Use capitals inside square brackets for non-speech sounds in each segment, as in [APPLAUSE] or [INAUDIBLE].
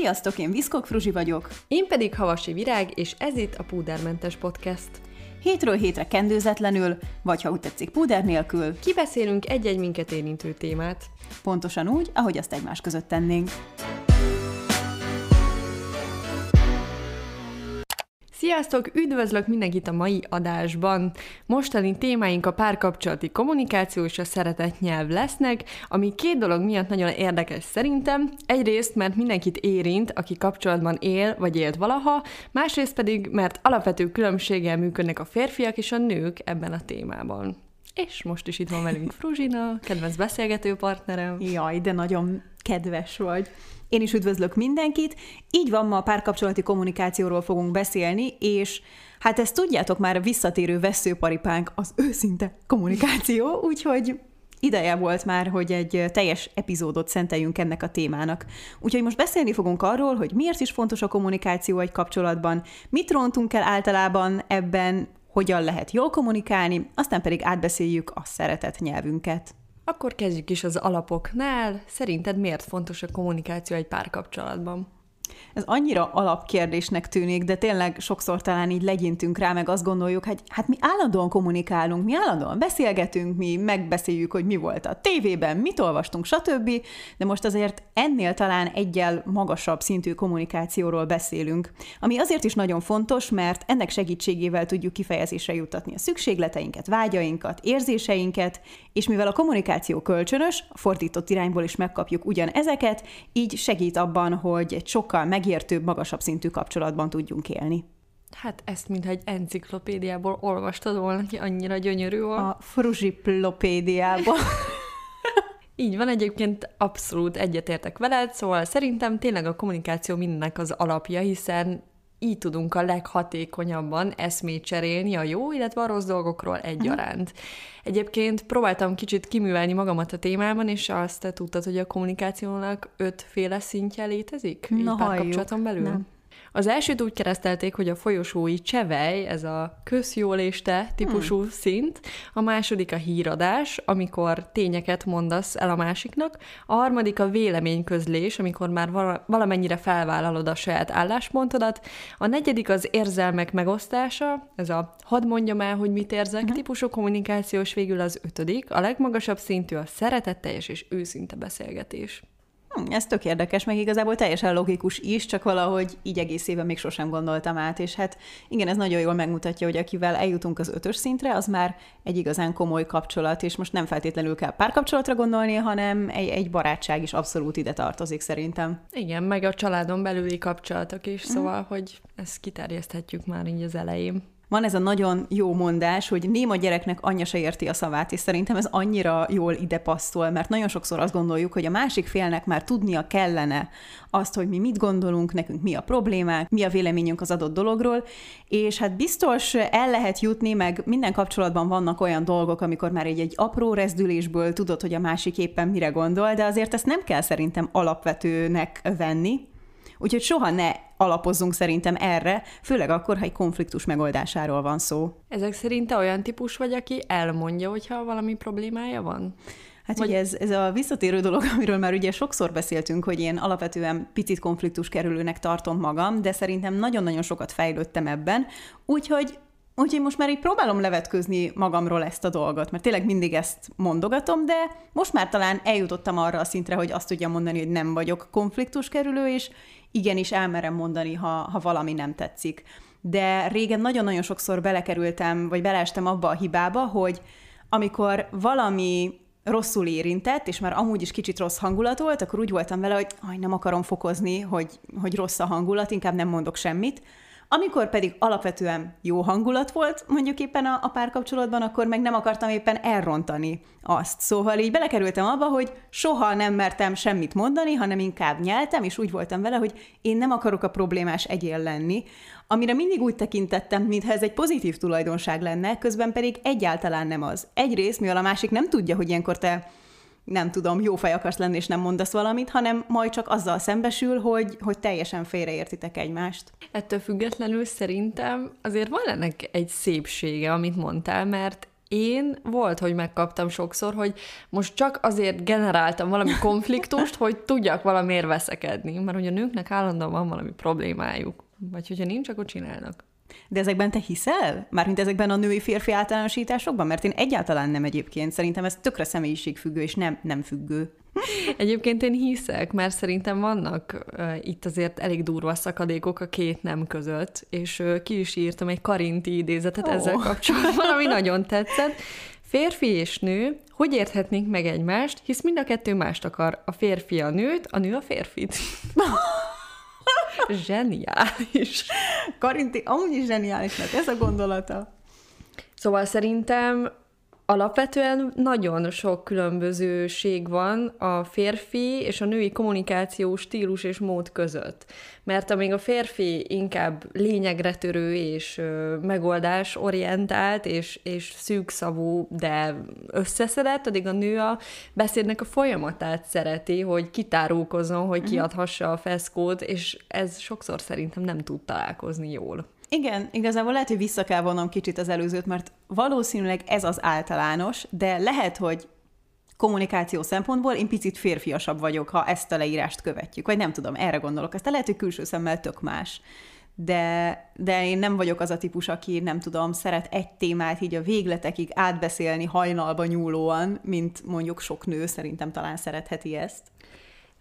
Sziasztok, én Viszkok Fruzsi vagyok. Én pedig Havasi Virág, és ez itt a Púdermentes Podcast. Hétről hétre kendőzetlenül, vagy ha úgy tetszik, púder nélkül. Kibeszélünk egy-egy minket érintő témát. Pontosan úgy, ahogy azt egymás között tennénk. Sziasztok! Üdvözlök mindenkit a mai adásban! Mostani témáink a párkapcsolati kommunikáció és a szeretett nyelv lesznek, ami két dolog miatt nagyon érdekes szerintem. Egyrészt, mert mindenkit érint, aki kapcsolatban él vagy élt valaha, másrészt pedig, mert alapvető különbséggel működnek a férfiak és a nők ebben a témában. És most is itt van velünk [LAUGHS] Fruzsina, kedvenc beszélgető partnerem. Jaj, de nagyon kedves vagy. Én is üdvözlök mindenkit. Így van, ma a párkapcsolati kommunikációról fogunk beszélni, és hát ezt tudjátok már a visszatérő veszőparipánk az őszinte kommunikáció, úgyhogy ideje volt már, hogy egy teljes epizódot szenteljünk ennek a témának. Úgyhogy most beszélni fogunk arról, hogy miért is fontos a kommunikáció egy kapcsolatban, mit rontunk el általában ebben, hogyan lehet jól kommunikálni, aztán pedig átbeszéljük a szeretet nyelvünket. Akkor kezdjük is az alapoknál. Szerinted miért fontos a kommunikáció egy párkapcsolatban? Ez annyira alapkérdésnek tűnik, de tényleg sokszor talán így legyintünk rá, meg azt gondoljuk, hogy hát mi állandóan kommunikálunk, mi állandóan beszélgetünk, mi megbeszéljük, hogy mi volt a tévében, mit olvastunk, stb. De most azért ennél talán egyel magasabb szintű kommunikációról beszélünk, ami azért is nagyon fontos, mert ennek segítségével tudjuk kifejezésre juttatni a szükségleteinket, vágyainkat, érzéseinket, és mivel a kommunikáció kölcsönös, a fordított irányból is megkapjuk ugyan ezeket, így segít abban, hogy egy sokkal megértőbb, magasabb szintű kapcsolatban tudjunk élni. Hát ezt mintha egy enciklopédiából olvastad volna, ki annyira gyönyörű volt. A fruzsiplopédiából. [LAUGHS] [LAUGHS] Így van, egyébként abszolút egyetértek veled, szóval szerintem tényleg a kommunikáció mindennek az alapja, hiszen így tudunk a leghatékonyabban eszmét cserélni a jó, illetve a rossz dolgokról egyaránt. Egyébként próbáltam kicsit kiművelni magamat a témában, és azt te tudtad, hogy a kommunikációnak ötféle szintje létezik? Na, így párkapcsolaton belül? Nem. Az elsőt úgy keresztelték, hogy a folyosói csevej, ez a közjóléste típusú hmm. szint, a második a híradás, amikor tényeket mondasz el a másiknak, a harmadik a véleményközlés, amikor már valamennyire felvállalod a saját álláspontodat, a negyedik az érzelmek megosztása, ez a hadd mondjam el, hogy mit érzek uh-huh. típusú kommunikációs végül az ötödik, a legmagasabb szintű a szeretetteljes és őszinte beszélgetés. Hm, ez tök érdekes, meg igazából teljesen logikus is, csak valahogy így egészében még sosem gondoltam át, és hát igen, ez nagyon jól megmutatja, hogy akivel eljutunk az ötös szintre, az már egy igazán komoly kapcsolat, és most nem feltétlenül kell párkapcsolatra gondolni, hanem egy, egy barátság is abszolút ide tartozik szerintem. Igen, meg a családon belüli kapcsolatok is, szóval, mm. hogy ezt kiterjeszthetjük már így az elején. Van ez a nagyon jó mondás, hogy néma gyereknek anyja se érti a szavát, és szerintem ez annyira jól ide passzol, mert nagyon sokszor azt gondoljuk, hogy a másik félnek már tudnia kellene azt, hogy mi mit gondolunk, nekünk mi a problémák, mi a véleményünk az adott dologról, és hát biztos el lehet jutni, meg minden kapcsolatban vannak olyan dolgok, amikor már egy, egy apró rezdülésből tudod, hogy a másik éppen mire gondol, de azért ezt nem kell szerintem alapvetőnek venni, Úgyhogy soha ne alapozzunk szerintem erre, főleg akkor, ha egy konfliktus megoldásáról van szó. Ezek szerint te olyan típus vagy, aki elmondja, hogyha valami problémája van? Hát Vagy... ugye ez, ez a visszatérő dolog, [LAUGHS] amiről már ugye sokszor beszéltünk, hogy én alapvetően picit konfliktus kerülőnek tartom magam, de szerintem nagyon-nagyon sokat fejlődtem ebben, úgyhogy Úgyhogy most már így próbálom levetkőzni magamról ezt a dolgot, mert tényleg mindig ezt mondogatom, de most már talán eljutottam arra a szintre, hogy azt tudjam mondani, hogy nem vagyok konfliktus kerülő, és igenis elmerem mondani, ha, ha valami nem tetszik. De régen nagyon-nagyon sokszor belekerültem, vagy beleestem abba a hibába, hogy amikor valami rosszul érintett, és már amúgy is kicsit rossz hangulat volt, akkor úgy voltam vele, hogy aj, nem akarom fokozni, hogy, hogy rossz a hangulat, inkább nem mondok semmit, amikor pedig alapvetően jó hangulat volt, mondjuk éppen a, a párkapcsolatban, akkor meg nem akartam éppen elrontani azt. Szóval így belekerültem abba, hogy soha nem mertem semmit mondani, hanem inkább nyeltem, és úgy voltam vele, hogy én nem akarok a problémás egyél lenni, amire mindig úgy tekintettem, mintha ez egy pozitív tulajdonság lenne, közben pedig egyáltalán nem az. Egyrészt, mivel a másik nem tudja, hogy ilyenkor te nem tudom, jó fej akarsz lenni, és nem mondasz valamit, hanem majd csak azzal szembesül, hogy, hogy teljesen félreértitek egymást. Ettől függetlenül szerintem azért van ennek egy szépsége, amit mondtál, mert én volt, hogy megkaptam sokszor, hogy most csak azért generáltam valami [LAUGHS] konfliktust, hogy tudjak valamiért veszekedni, mert hogy a nőknek állandóan van valami problémájuk. Vagy hogyha nincs, akkor csinálnak. De ezekben te hiszel? Mármint ezekben a női-férfi általánosításokban? Mert én egyáltalán nem egyébként. Szerintem ez tökre személyiségfüggő, és nem, nem függő. [LAUGHS] Egyébként én hiszek, mert szerintem vannak uh, itt azért elég durva szakadékok a két nem között, és uh, ki is írtam egy karinti idézetet oh. ezzel kapcsolatban, [LAUGHS] ami nagyon tetszett. Férfi és nő, hogy érthetnénk meg egymást, hisz mind a kettő mást akar. A férfi a nőt, a nő a férfit. [LAUGHS] Zseniális. Karinti, amúgy is zseniálisnak ez a gondolata. Szóval szerintem Alapvetően nagyon sok különbözőség van a férfi és a női kommunikáció stílus és mód között. Mert amíg a férfi inkább lényegre törő és megoldás orientált és, és szűkszavú, de összeszedett, addig a nő a beszédnek a folyamatát szereti, hogy kitárulkozzon, hogy mhm. kiadhassa a feszkót, és ez sokszor szerintem nem tud találkozni jól. Igen, igazából lehet, hogy vissza kell vonnom kicsit az előzőt, mert valószínűleg ez az általános, de lehet, hogy kommunikáció szempontból én picit férfiasabb vagyok, ha ezt a leírást követjük, vagy nem tudom, erre gondolok. Ezt lehet, hogy külső szemmel tök más. De, de én nem vagyok az a típus, aki nem tudom, szeret egy témát így a végletekig átbeszélni hajnalba nyúlóan, mint mondjuk sok nő szerintem talán szeretheti ezt.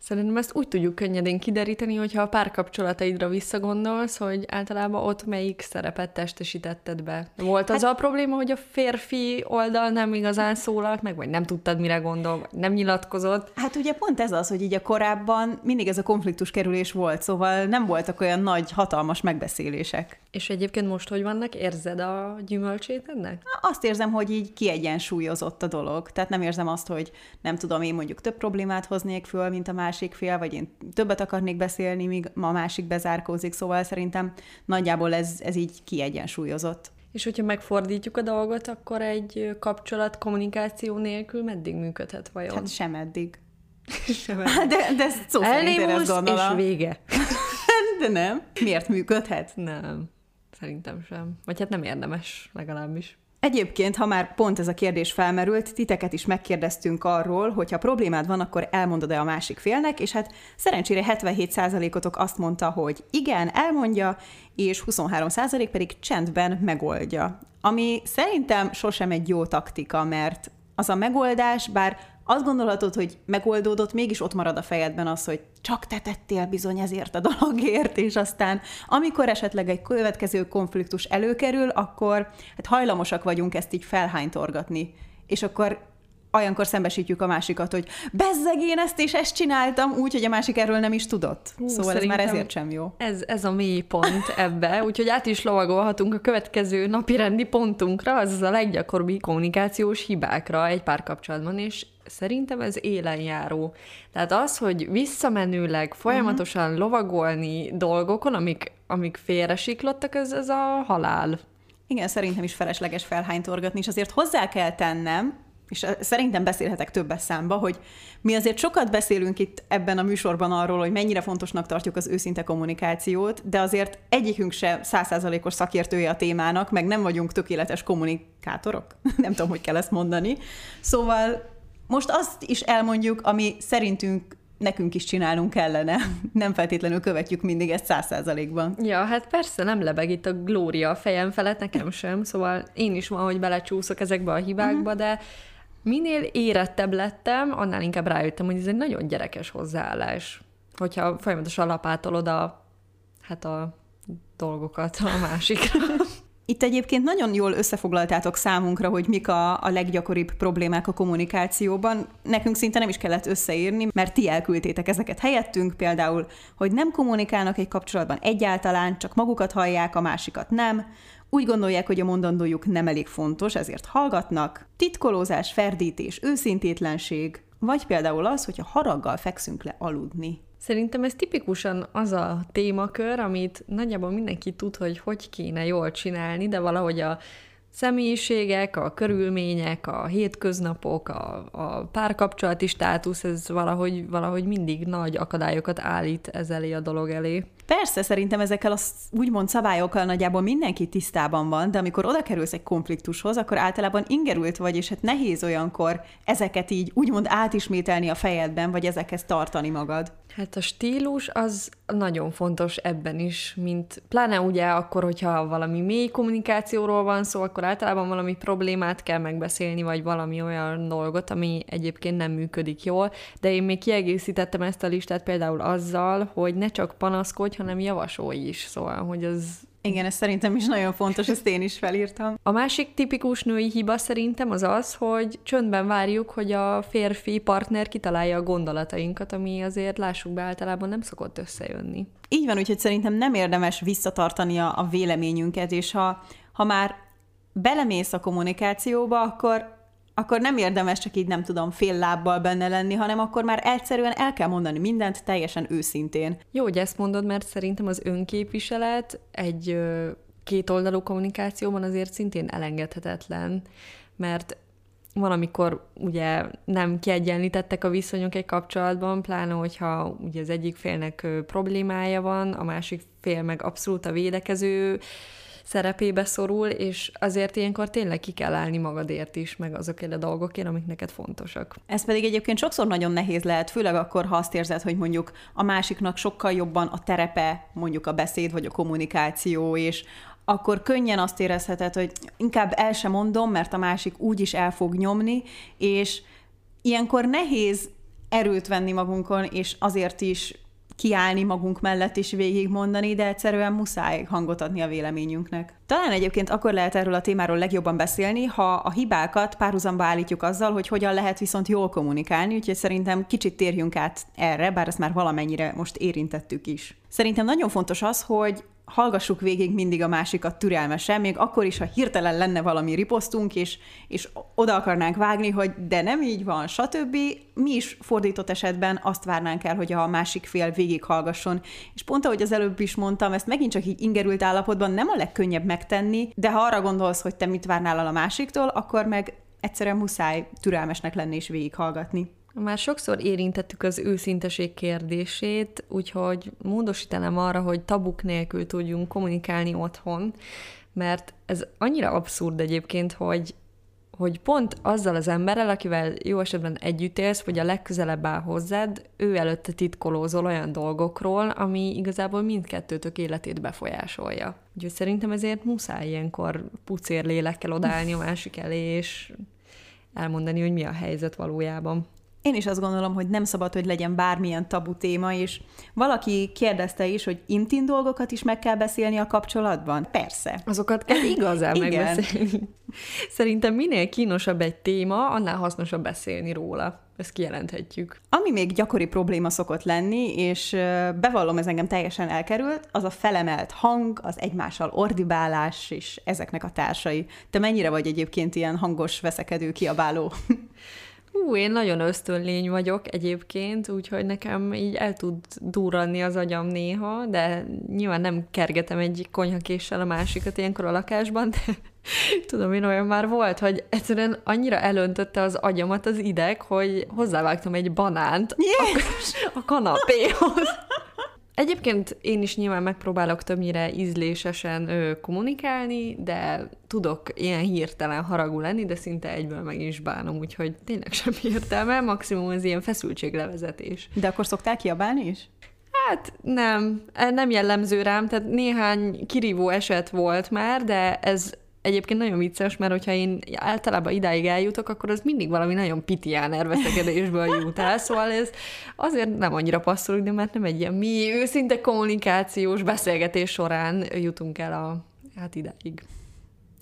Szerintem ezt úgy tudjuk könnyedén kideríteni, hogyha a párkapcsolataidra visszagondolsz, hogy általában ott melyik szerepet testesítetted be. Volt az hát, a probléma, hogy a férfi oldal nem igazán szólalt meg, vagy nem tudtad, mire gondol, vagy nem nyilatkozott? Hát ugye pont ez az, hogy így a korábban mindig ez a konfliktus kerülés volt, szóval nem voltak olyan nagy, hatalmas megbeszélések. És egyébként most hogy vannak? Érzed a gyümölcsét ennek? Azt érzem, hogy így kiegyensúlyozott a dolog. Tehát nem érzem azt, hogy nem tudom, én mondjuk több problémát hoznék föl, mint a másik fél, vagy én többet akarnék beszélni, míg a másik bezárkózik. Szóval szerintem nagyjából ez, ez így kiegyensúlyozott. És hogyha megfordítjuk a dolgot, akkor egy kapcsolat kommunikáció nélkül meddig működhet vajon? Hát sem eddig. [LAUGHS] sem eddig. De, de szó Elnémulsz, és vége. [LAUGHS] de nem. Miért működhet? Nem. Szerintem sem. Vagy hát nem érdemes legalábbis. Egyébként, ha már pont ez a kérdés felmerült, titeket is megkérdeztünk arról, hogy ha problémád van, akkor elmondod-e a másik félnek, és hát szerencsére 77%-otok azt mondta, hogy igen, elmondja, és 23% pedig csendben megoldja. Ami szerintem sosem egy jó taktika, mert az a megoldás, bár azt gondolhatod, hogy megoldódott, mégis ott marad a fejedben az, hogy csak te tettél bizony ezért a dologért, és aztán amikor esetleg egy következő konfliktus előkerül, akkor hát hajlamosak vagyunk ezt így felhánytorgatni. És akkor olyankor szembesítjük a másikat, hogy bezzeg én ezt és ezt csináltam, úgy, hogy a másik erről nem is tudott. Hú, szóval ez már ezért sem jó. Ez, ez a mély pont ebbe, úgyhogy át is lovagolhatunk a következő napi rendi pontunkra, az a leggyakoribb kommunikációs hibákra egy párkapcsolatban, és szerintem ez élenjáró. Tehát az, hogy visszamenőleg folyamatosan uh-huh. lovagolni dolgokon, amik, amik félresiklottak, ez, ez a halál. Igen, szerintem is felesleges felhánytorgatni, és azért hozzá kell tennem, és szerintem beszélhetek többes számba, hogy mi azért sokat beszélünk itt ebben a műsorban arról, hogy mennyire fontosnak tartjuk az őszinte kommunikációt, de azért egyikünk se százszázalékos szakértője a témának, meg nem vagyunk tökéletes kommunikátorok, [LAUGHS] nem tudom, hogy kell ezt mondani. Szóval most azt is elmondjuk, ami szerintünk nekünk is csinálnunk kellene. [LAUGHS] Nem feltétlenül követjük mindig ezt száz százalékban. Ja, hát persze, nem lebeg itt a glória a fejem felett, nekem sem, szóval én is van, hogy belecsúszok ezekbe a hibákba, uh-huh. de minél érettebb lettem, annál inkább rájöttem, hogy ez egy nagyon gyerekes hozzáállás. Hogyha folyamatosan lapátolod a, hát a dolgokat a másikra. [LAUGHS] Itt egyébként nagyon jól összefoglaltátok számunkra, hogy mik a, a leggyakoribb problémák a kommunikációban. Nekünk szinte nem is kellett összeírni, mert ti elküldtétek ezeket helyettünk, például, hogy nem kommunikálnak egy kapcsolatban egyáltalán, csak magukat hallják, a másikat nem, úgy gondolják, hogy a mondandójuk nem elég fontos, ezért hallgatnak, titkolózás, ferdítés, őszintétlenség, vagy például az, hogyha haraggal fekszünk le aludni. Szerintem ez tipikusan az a témakör, amit nagyjából mindenki tud, hogy hogy kéne jól csinálni, de valahogy a személyiségek, a körülmények, a hétköznapok, a, a párkapcsolati státusz, ez valahogy, valahogy mindig nagy akadályokat állít ez elé a dolog elé. Persze, szerintem ezekkel a úgymond szabályokkal nagyjából mindenki tisztában van, de amikor oda kerülsz egy konfliktushoz, akkor általában ingerült vagy, és hát nehéz olyankor ezeket így úgymond átismételni a fejedben, vagy ezekhez tartani magad. Hát a stílus az nagyon fontos ebben is, mint pláne ugye akkor, hogyha valami mély kommunikációról van szó, akkor általában valami problémát kell megbeszélni, vagy valami olyan dolgot, ami egyébként nem működik jól, de én még kiegészítettem ezt a listát például azzal, hogy ne csak panaszkodj, hanem javasolj is, szóval, hogy az igen, ez szerintem is nagyon fontos, ezt én is felírtam. A másik tipikus női hiba szerintem az az, hogy csöndben várjuk, hogy a férfi partner kitalálja a gondolatainkat, ami azért lássuk be általában nem szokott összejönni. Így van, úgyhogy szerintem nem érdemes visszatartani a, a véleményünket, és ha, ha már belemész a kommunikációba, akkor akkor nem érdemes csak így, nem tudom, fél lábbal benne lenni, hanem akkor már egyszerűen el kell mondani mindent teljesen őszintén. Jó, hogy ezt mondod, mert szerintem az önképviselet egy kétoldalú kommunikációban azért szintén elengedhetetlen, mert van, amikor ugye nem kiegyenlítettek a viszonyok egy kapcsolatban, pláne hogyha ugye az egyik félnek problémája van, a másik fél meg abszolút a védekező szerepébe szorul, és azért ilyenkor tényleg ki kell állni magadért is, meg azokért a dolgokért, amik neked fontosak. Ez pedig egyébként sokszor nagyon nehéz lehet, főleg akkor, ha azt érzed, hogy mondjuk a másiknak sokkal jobban a terepe, mondjuk a beszéd vagy a kommunikáció, és akkor könnyen azt érezheted, hogy inkább el sem mondom, mert a másik úgy is el fog nyomni, és ilyenkor nehéz erőt venni magunkon, és azért is kiállni magunk mellett és végigmondani, de egyszerűen muszáj hangot adni a véleményünknek. Talán egyébként akkor lehet erről a témáról legjobban beszélni, ha a hibákat párhuzamba állítjuk azzal, hogy hogyan lehet viszont jól kommunikálni, úgyhogy szerintem kicsit térjünk át erre, bár ezt már valamennyire most érintettük is. Szerintem nagyon fontos az, hogy hallgassuk végig mindig a másikat türelmesen, még akkor is, ha hirtelen lenne valami riposztunk, és, és oda akarnánk vágni, hogy de nem így van, stb. Mi is fordított esetben azt várnánk el, hogy a másik fél végig hallgasson. És pont ahogy az előbb is mondtam, ezt megint csak így ingerült állapotban nem a legkönnyebb megtenni, de ha arra gondolsz, hogy te mit várnál el a másiktól, akkor meg egyszerűen muszáj türelmesnek lenni és végighallgatni. Már sokszor érintettük az őszinteség kérdését, úgyhogy módosítanám arra, hogy tabuk nélkül tudjunk kommunikálni otthon, mert ez annyira abszurd egyébként, hogy hogy pont azzal az emberrel, akivel jó esetben együtt élsz, vagy a legközelebb áll hozzád, ő előtte titkolózol olyan dolgokról, ami igazából mindkettőtök életét befolyásolja. Úgyhogy szerintem ezért muszáj ilyenkor pucér lélekkel odállni a másik elé, és elmondani, hogy mi a helyzet valójában. Én is azt gondolom, hogy nem szabad, hogy legyen bármilyen tabu téma, és valaki kérdezte is, hogy intim dolgokat is meg kell beszélni a kapcsolatban? Persze. Azokat kell [LAUGHS] igazán megbeszélni. Szerintem minél kínosabb egy téma, annál hasznosabb beszélni róla. Ezt kijelenthetjük. Ami még gyakori probléma szokott lenni, és bevallom, ez engem teljesen elkerült, az a felemelt hang, az egymással ordibálás és ezeknek a társai. Te mennyire vagy egyébként ilyen hangos, veszekedő, kiabáló? [LAUGHS] Hú, én nagyon ösztönlény vagyok egyébként, úgyhogy nekem így el tud durranni az agyam néha, de nyilván nem kergetem egy konyhakéssel a másikat ilyenkor a lakásban, de [LAUGHS] tudom, én olyan már volt, hogy egyszerűen annyira elöntötte az agyamat az ideg, hogy hozzávágtam egy banánt yeah. a, a kanapéhoz. Egyébként én is nyilván megpróbálok többnyire ízlésesen ö, kommunikálni, de tudok ilyen hirtelen haragú lenni, de szinte egyből meg is bánom, úgyhogy tényleg sem értelme, maximum az ilyen feszültséglevezetés. De akkor szoktál kiabálni is? Hát nem, e, nem jellemző rám, tehát néhány kirívó eset volt már, de ez egyébként nagyon vicces, mert hogyha én általában idáig eljutok, akkor az mindig valami nagyon pitián erveszekedésből jut el, szóval ez azért nem annyira passzol, de mert nem egy ilyen mi őszinte kommunikációs beszélgetés során jutunk el a, hát idáig.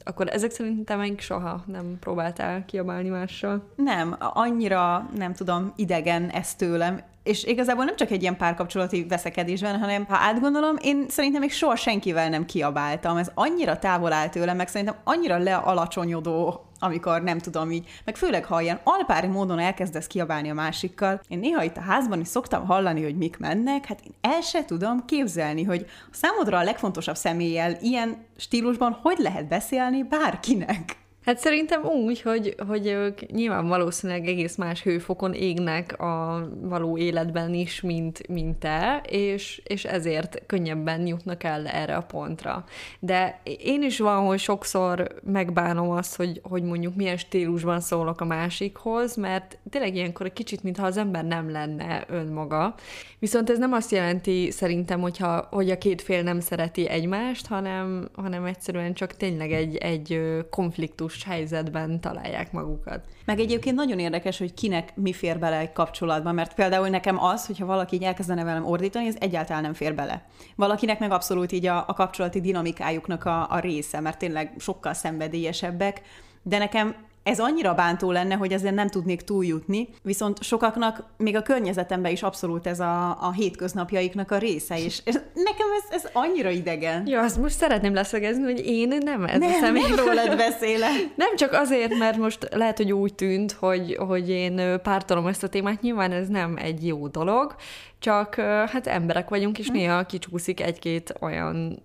Akkor ezek szerint te meg soha nem próbáltál kiabálni mással? Nem, annyira nem tudom, idegen ez tőlem és igazából nem csak egy ilyen párkapcsolati veszekedésben, hanem ha átgondolom, én szerintem még soha senkivel nem kiabáltam. Ez annyira távol áll tőlem, meg szerintem annyira lealacsonyodó, amikor nem tudom így, meg főleg ha ilyen alpári módon elkezdesz kiabálni a másikkal. Én néha itt a házban is szoktam hallani, hogy mik mennek, hát én el se tudom képzelni, hogy a számodra a legfontosabb személlyel ilyen stílusban hogy lehet beszélni bárkinek. Hát szerintem úgy, hogy, hogy ők nyilván valószínűleg egész más hőfokon égnek a való életben is, mint, mint te, és, és ezért könnyebben jutnak el erre a pontra. De én is van, hogy sokszor megbánom azt, hogy, hogy mondjuk milyen stílusban szólok a másikhoz, mert tényleg ilyenkor egy kicsit, mintha az ember nem lenne önmaga. Viszont ez nem azt jelenti szerintem, hogyha, hogy a két fél nem szereti egymást, hanem, hanem egyszerűen csak tényleg egy, egy konfliktus konfliktus helyzetben találják magukat. Meg egyébként nagyon érdekes, hogy kinek mi fér bele egy kapcsolatban, mert például nekem az, hogyha valaki így elkezdene velem ordítani, ez egyáltalán nem fér bele. Valakinek meg abszolút így a, a kapcsolati dinamikájuknak a, a része, mert tényleg sokkal szenvedélyesebbek, de nekem ez annyira bántó lenne, hogy ezzel nem tudnék túljutni, viszont sokaknak még a környezetemben is abszolút ez a, a hétköznapjaiknak a része, és, és nekem ez, ez annyira idegen. Ja, azt most szeretném leszögezni, hogy én nem ez nem, a személy. Nem rólad beszélek. [LAUGHS] Nem csak azért, mert most lehet, hogy úgy tűnt, hogy, hogy én pártolom ezt a témát, nyilván ez nem egy jó dolog, csak hát emberek vagyunk, és hm. néha kicsúszik egy-két olyan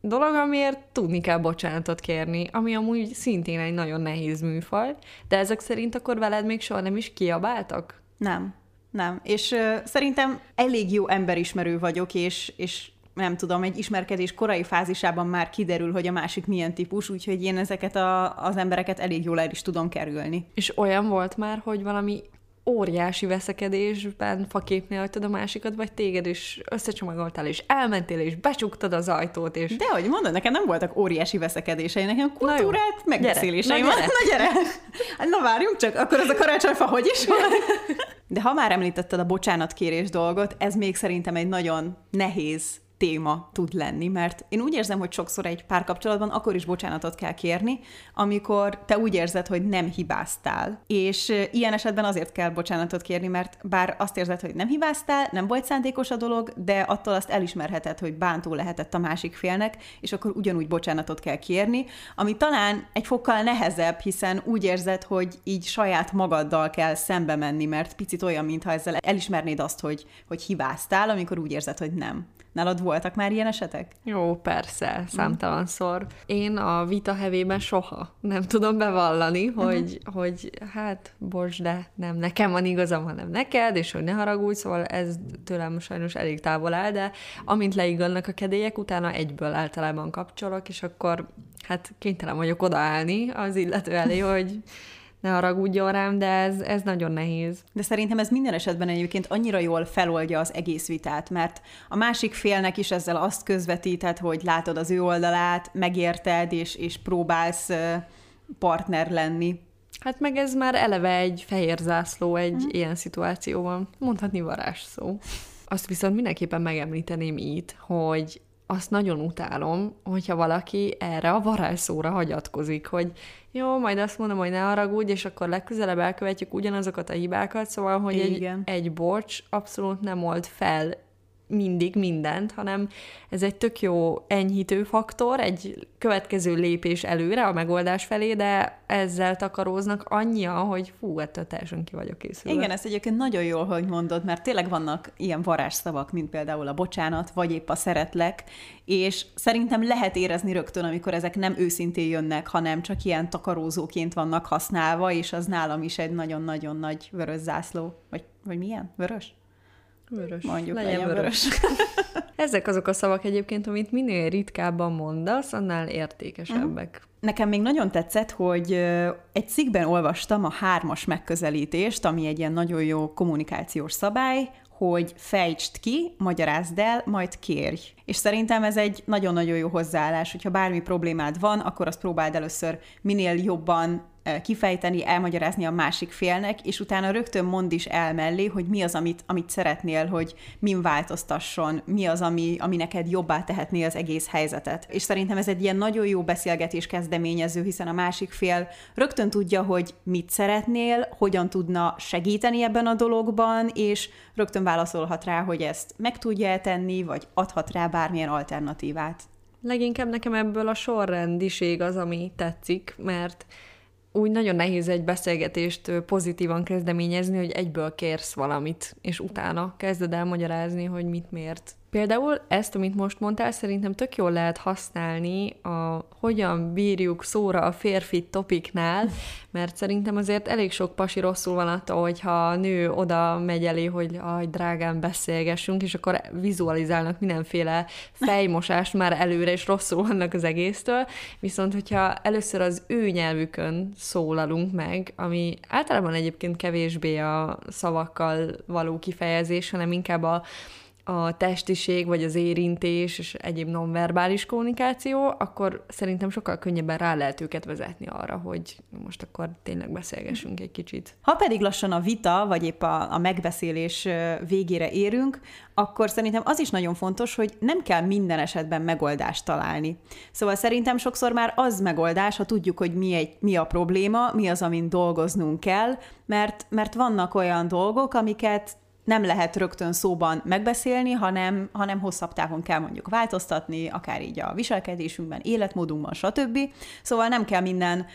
dolog, amiért tudni kell bocsánatot kérni, ami amúgy szintén egy nagyon nehéz műfaj, de ezek szerint akkor veled még soha nem is kiabáltak? Nem, nem. És uh, szerintem elég jó emberismerő vagyok, és, és nem tudom, egy ismerkedés korai fázisában már kiderül, hogy a másik milyen típus, úgyhogy én ezeket a, az embereket elég jól el is tudom kerülni. És olyan volt már, hogy valami óriási veszekedésben faképnél hagytad a másikat, vagy téged is összecsomagoltál, és elmentél, és becsuktad az ajtót, és... De hogy mondod, nekem nem voltak óriási veszekedéseim, nekem kultúrát megbeszéléseim. Na, gyere. Na, gyere. Hát, na várjunk csak, akkor az a karácsonyfa hogy is van? De ha már említetted a bocsánatkérés dolgot, ez még szerintem egy nagyon nehéz téma tud lenni, mert én úgy érzem, hogy sokszor egy párkapcsolatban akkor is bocsánatot kell kérni, amikor te úgy érzed, hogy nem hibáztál. És ilyen esetben azért kell bocsánatot kérni, mert bár azt érzed, hogy nem hibáztál, nem volt szándékos a dolog, de attól azt elismerheted, hogy bántó lehetett a másik félnek, és akkor ugyanúgy bocsánatot kell kérni, ami talán egy fokkal nehezebb, hiszen úgy érzed, hogy így saját magaddal kell szembe menni, mert picit olyan, mintha ezzel elismernéd azt, hogy, hogy hibáztál, amikor úgy érzed, hogy nem. Nálad voltak már ilyen esetek? Jó, persze, számtalanszor. Én a vita hevében soha nem tudom bevallani, hogy, uh-huh. hogy hát, bocs, de nem nekem van igazam, hanem neked, és hogy ne haragudj, szóval ez tőlem sajnos elég távol áll, de amint leigalnak a kedélyek, utána egyből általában kapcsolok, és akkor hát kénytelen vagyok odaállni az illető elé, hogy ne haragudjon rám, de ez, ez nagyon nehéz. De szerintem ez minden esetben egyébként annyira jól feloldja az egész vitát, mert a másik félnek is ezzel azt közvetíted, hogy látod az ő oldalát, megérted, és, és próbálsz partner lenni. Hát meg ez már eleve egy fehér zászló egy mm. ilyen szituációban. Mondhatni varázs szó. Azt viszont mindenképpen megemlíteném itt, hogy azt nagyon utálom, hogyha valaki erre a varázsszóra hagyatkozik, hogy jó, majd azt mondom, hogy ne haragudj, és akkor legközelebb elkövetjük ugyanazokat a hibákat, szóval, hogy egy, egy bocs abszolút nem old fel mindig mindent, hanem ez egy tök jó enyhítő faktor, egy következő lépés előre a megoldás felé, de ezzel takaróznak annyia, hogy fú, ettől teljesen ki vagyok készülve. Igen, ezt egyébként nagyon jól, hogy mondod, mert tényleg vannak ilyen varázsszavak, mint például a bocsánat, vagy épp a szeretlek, és szerintem lehet érezni rögtön, amikor ezek nem őszintén jönnek, hanem csak ilyen takarózóként vannak használva, és az nálam is egy nagyon-nagyon nagy vörös zászló. Vagy, vagy milyen? Vörös? Vörös. Mondjuk legyen, legyen vörös. vörös. [LAUGHS] Ezek azok a szavak egyébként, amit minél ritkábban mondasz, annál értékesebbek. Uh-huh. Nekem még nagyon tetszett, hogy egy cikkben olvastam a hármas megközelítést, ami egy ilyen nagyon jó kommunikációs szabály, hogy fejtsd ki, magyarázd el, majd kérj. És szerintem ez egy nagyon-nagyon jó hozzáállás, hogyha bármi problémád van, akkor azt próbáld először minél jobban kifejteni, elmagyarázni a másik félnek, és utána rögtön mond is el mellé, hogy mi az, amit, amit szeretnél, hogy min változtasson, mi az, ami, ami neked jobbá tehetné az egész helyzetet. És szerintem ez egy ilyen nagyon jó beszélgetés kezdeményező, hiszen a másik fél rögtön tudja, hogy mit szeretnél, hogyan tudna segíteni ebben a dologban, és rögtön válaszolhat rá, hogy ezt meg tudja tenni, vagy adhat rá bármilyen alternatívát. Leginkább nekem ebből a sorrendiség az, ami tetszik, mert úgy nagyon nehéz egy beszélgetést pozitívan kezdeményezni, hogy egyből kérsz valamit, és utána kezded el magyarázni, hogy mit miért Például ezt, amit most mondtál, szerintem tök jól lehet használni a hogyan bírjuk szóra a férfi topiknál, [LAUGHS] mert szerintem azért elég sok pasi rosszul van attól, hogyha a nő oda megy elé, hogy aj, drágán beszélgessünk, és akkor vizualizálnak mindenféle [LAUGHS] fejmosást már előre, és rosszul vannak az egésztől. Viszont, hogyha először az ő nyelvükön szólalunk meg, ami általában egyébként kevésbé a szavakkal való kifejezés, hanem inkább a a testiség, vagy az érintés és egyéb nonverbális kommunikáció, akkor szerintem sokkal könnyebben rá lehet őket vezetni arra, hogy most akkor tényleg beszélgessünk egy kicsit. Ha pedig lassan a vita, vagy épp a, a megbeszélés végére érünk, akkor szerintem az is nagyon fontos, hogy nem kell minden esetben megoldást találni. Szóval szerintem sokszor már az megoldás, ha tudjuk, hogy mi, egy, mi a probléma, mi az, amin dolgoznunk kell, mert, mert vannak olyan dolgok, amiket nem lehet rögtön szóban megbeszélni, hanem, hanem hosszabb távon kell mondjuk változtatni, akár így a viselkedésünkben, életmódunkban, stb. Szóval nem kell minden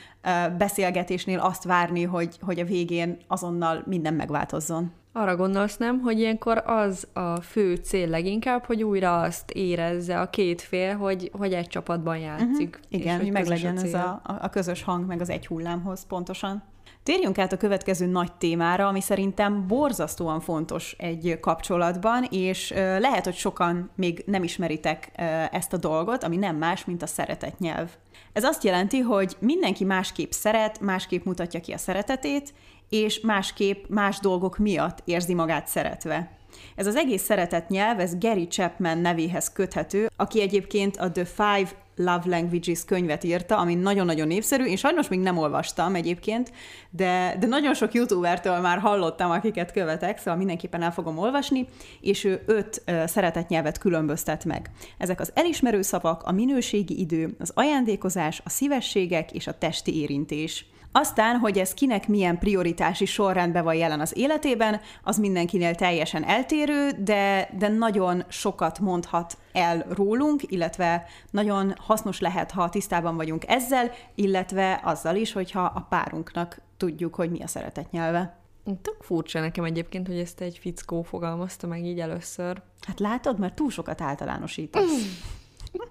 beszélgetésnél azt várni, hogy, hogy a végén azonnal minden megváltozzon. Arra gondolsz nem, hogy ilyenkor az a fő cél leginkább, hogy újra azt érezze a két fél, hogy, hogy egy csapatban játszik. Uh-huh. Igen, hogy meglegyen ez a, a közös hang, meg az egy hullámhoz pontosan. Térjünk át a következő nagy témára, ami szerintem borzasztóan fontos egy kapcsolatban, és lehet, hogy sokan még nem ismeritek ezt a dolgot, ami nem más, mint a szeretet nyelv. Ez azt jelenti, hogy mindenki másképp szeret, másképp mutatja ki a szeretetét, és másképp más dolgok miatt érzi magát szeretve. Ez az egész szeretet nyelv, ez Gary Chapman nevéhez köthető, aki egyébként a The Five Love Languages könyvet írta, ami nagyon-nagyon népszerű, én sajnos még nem olvastam egyébként, de, de nagyon sok youtubertől már hallottam, akiket követek, szóval mindenképpen el fogom olvasni, és ő öt uh, szeretetnyelvet különböztet meg. Ezek az elismerő szavak, a minőségi idő, az ajándékozás, a szívességek és a testi érintés. Aztán, hogy ez kinek milyen prioritási sorrendben van jelen az életében, az mindenkinél teljesen eltérő, de, de nagyon sokat mondhat el rólunk, illetve nagyon hasznos lehet, ha tisztában vagyunk ezzel, illetve azzal is, hogyha a párunknak tudjuk, hogy mi a szeretet nyelve. Tök furcsa nekem egyébként, hogy ezt egy fickó fogalmazta meg így először. Hát látod, mert túl sokat általánosítasz.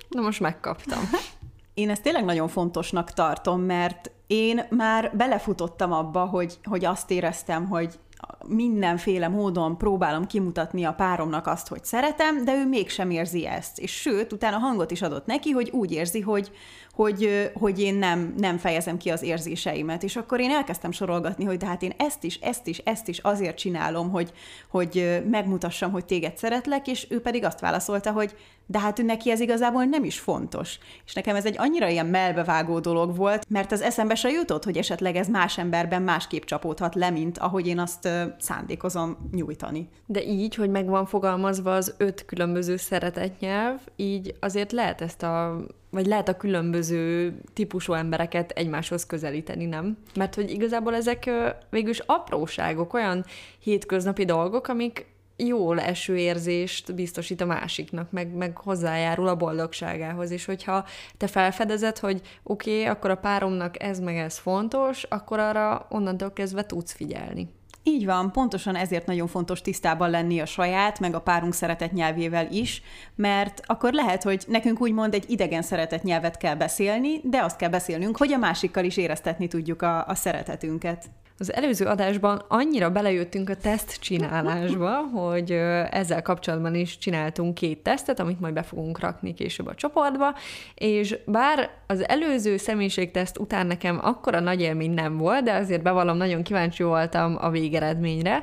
Na most megkaptam. [LAUGHS] Én ezt tényleg nagyon fontosnak tartom, mert én már belefutottam abba, hogy, hogy azt éreztem, hogy mindenféle módon próbálom kimutatni a páromnak azt, hogy szeretem, de ő mégsem érzi ezt. És sőt, utána hangot is adott neki, hogy úgy érzi, hogy, hogy, hogy én nem, nem fejezem ki az érzéseimet. És akkor én elkezdtem sorolgatni, hogy de hát én ezt is, ezt is, ezt is azért csinálom, hogy, hogy megmutassam, hogy téged szeretlek, és ő pedig azt válaszolta, hogy de hát neki ez igazából nem is fontos. És nekem ez egy annyira ilyen melbevágó dolog volt, mert az eszembe se jutott, hogy esetleg ez más emberben másképp csapódhat le, mint ahogy én azt szándékozom nyújtani. De így, hogy meg van fogalmazva az öt különböző szeretetnyelv, így azért lehet ezt a vagy lehet a különböző típusú embereket egymáshoz közelíteni, nem? Mert hogy igazából ezek végülis apróságok, olyan hétköznapi dolgok, amik jó eső érzést biztosít a másiknak, meg, meg hozzájárul a boldogságához, és hogyha te felfedezed, hogy oké, okay, akkor a páromnak ez meg ez fontos, akkor arra onnantól kezdve tudsz figyelni. Így van, pontosan ezért nagyon fontos tisztában lenni a saját, meg a párunk szeretett nyelvével is, mert akkor lehet, hogy nekünk úgymond egy idegen szeretett nyelvet kell beszélni, de azt kell beszélnünk, hogy a másikkal is éreztetni tudjuk a, a szeretetünket. Az előző adásban annyira belejöttünk a teszt csinálásba, hogy ezzel kapcsolatban is csináltunk két tesztet, amit majd be fogunk rakni később a csoportba, és bár az előző személyiségteszt után nekem akkora nagy élmény nem volt, de azért bevallom, nagyon kíváncsi voltam a végeredményre,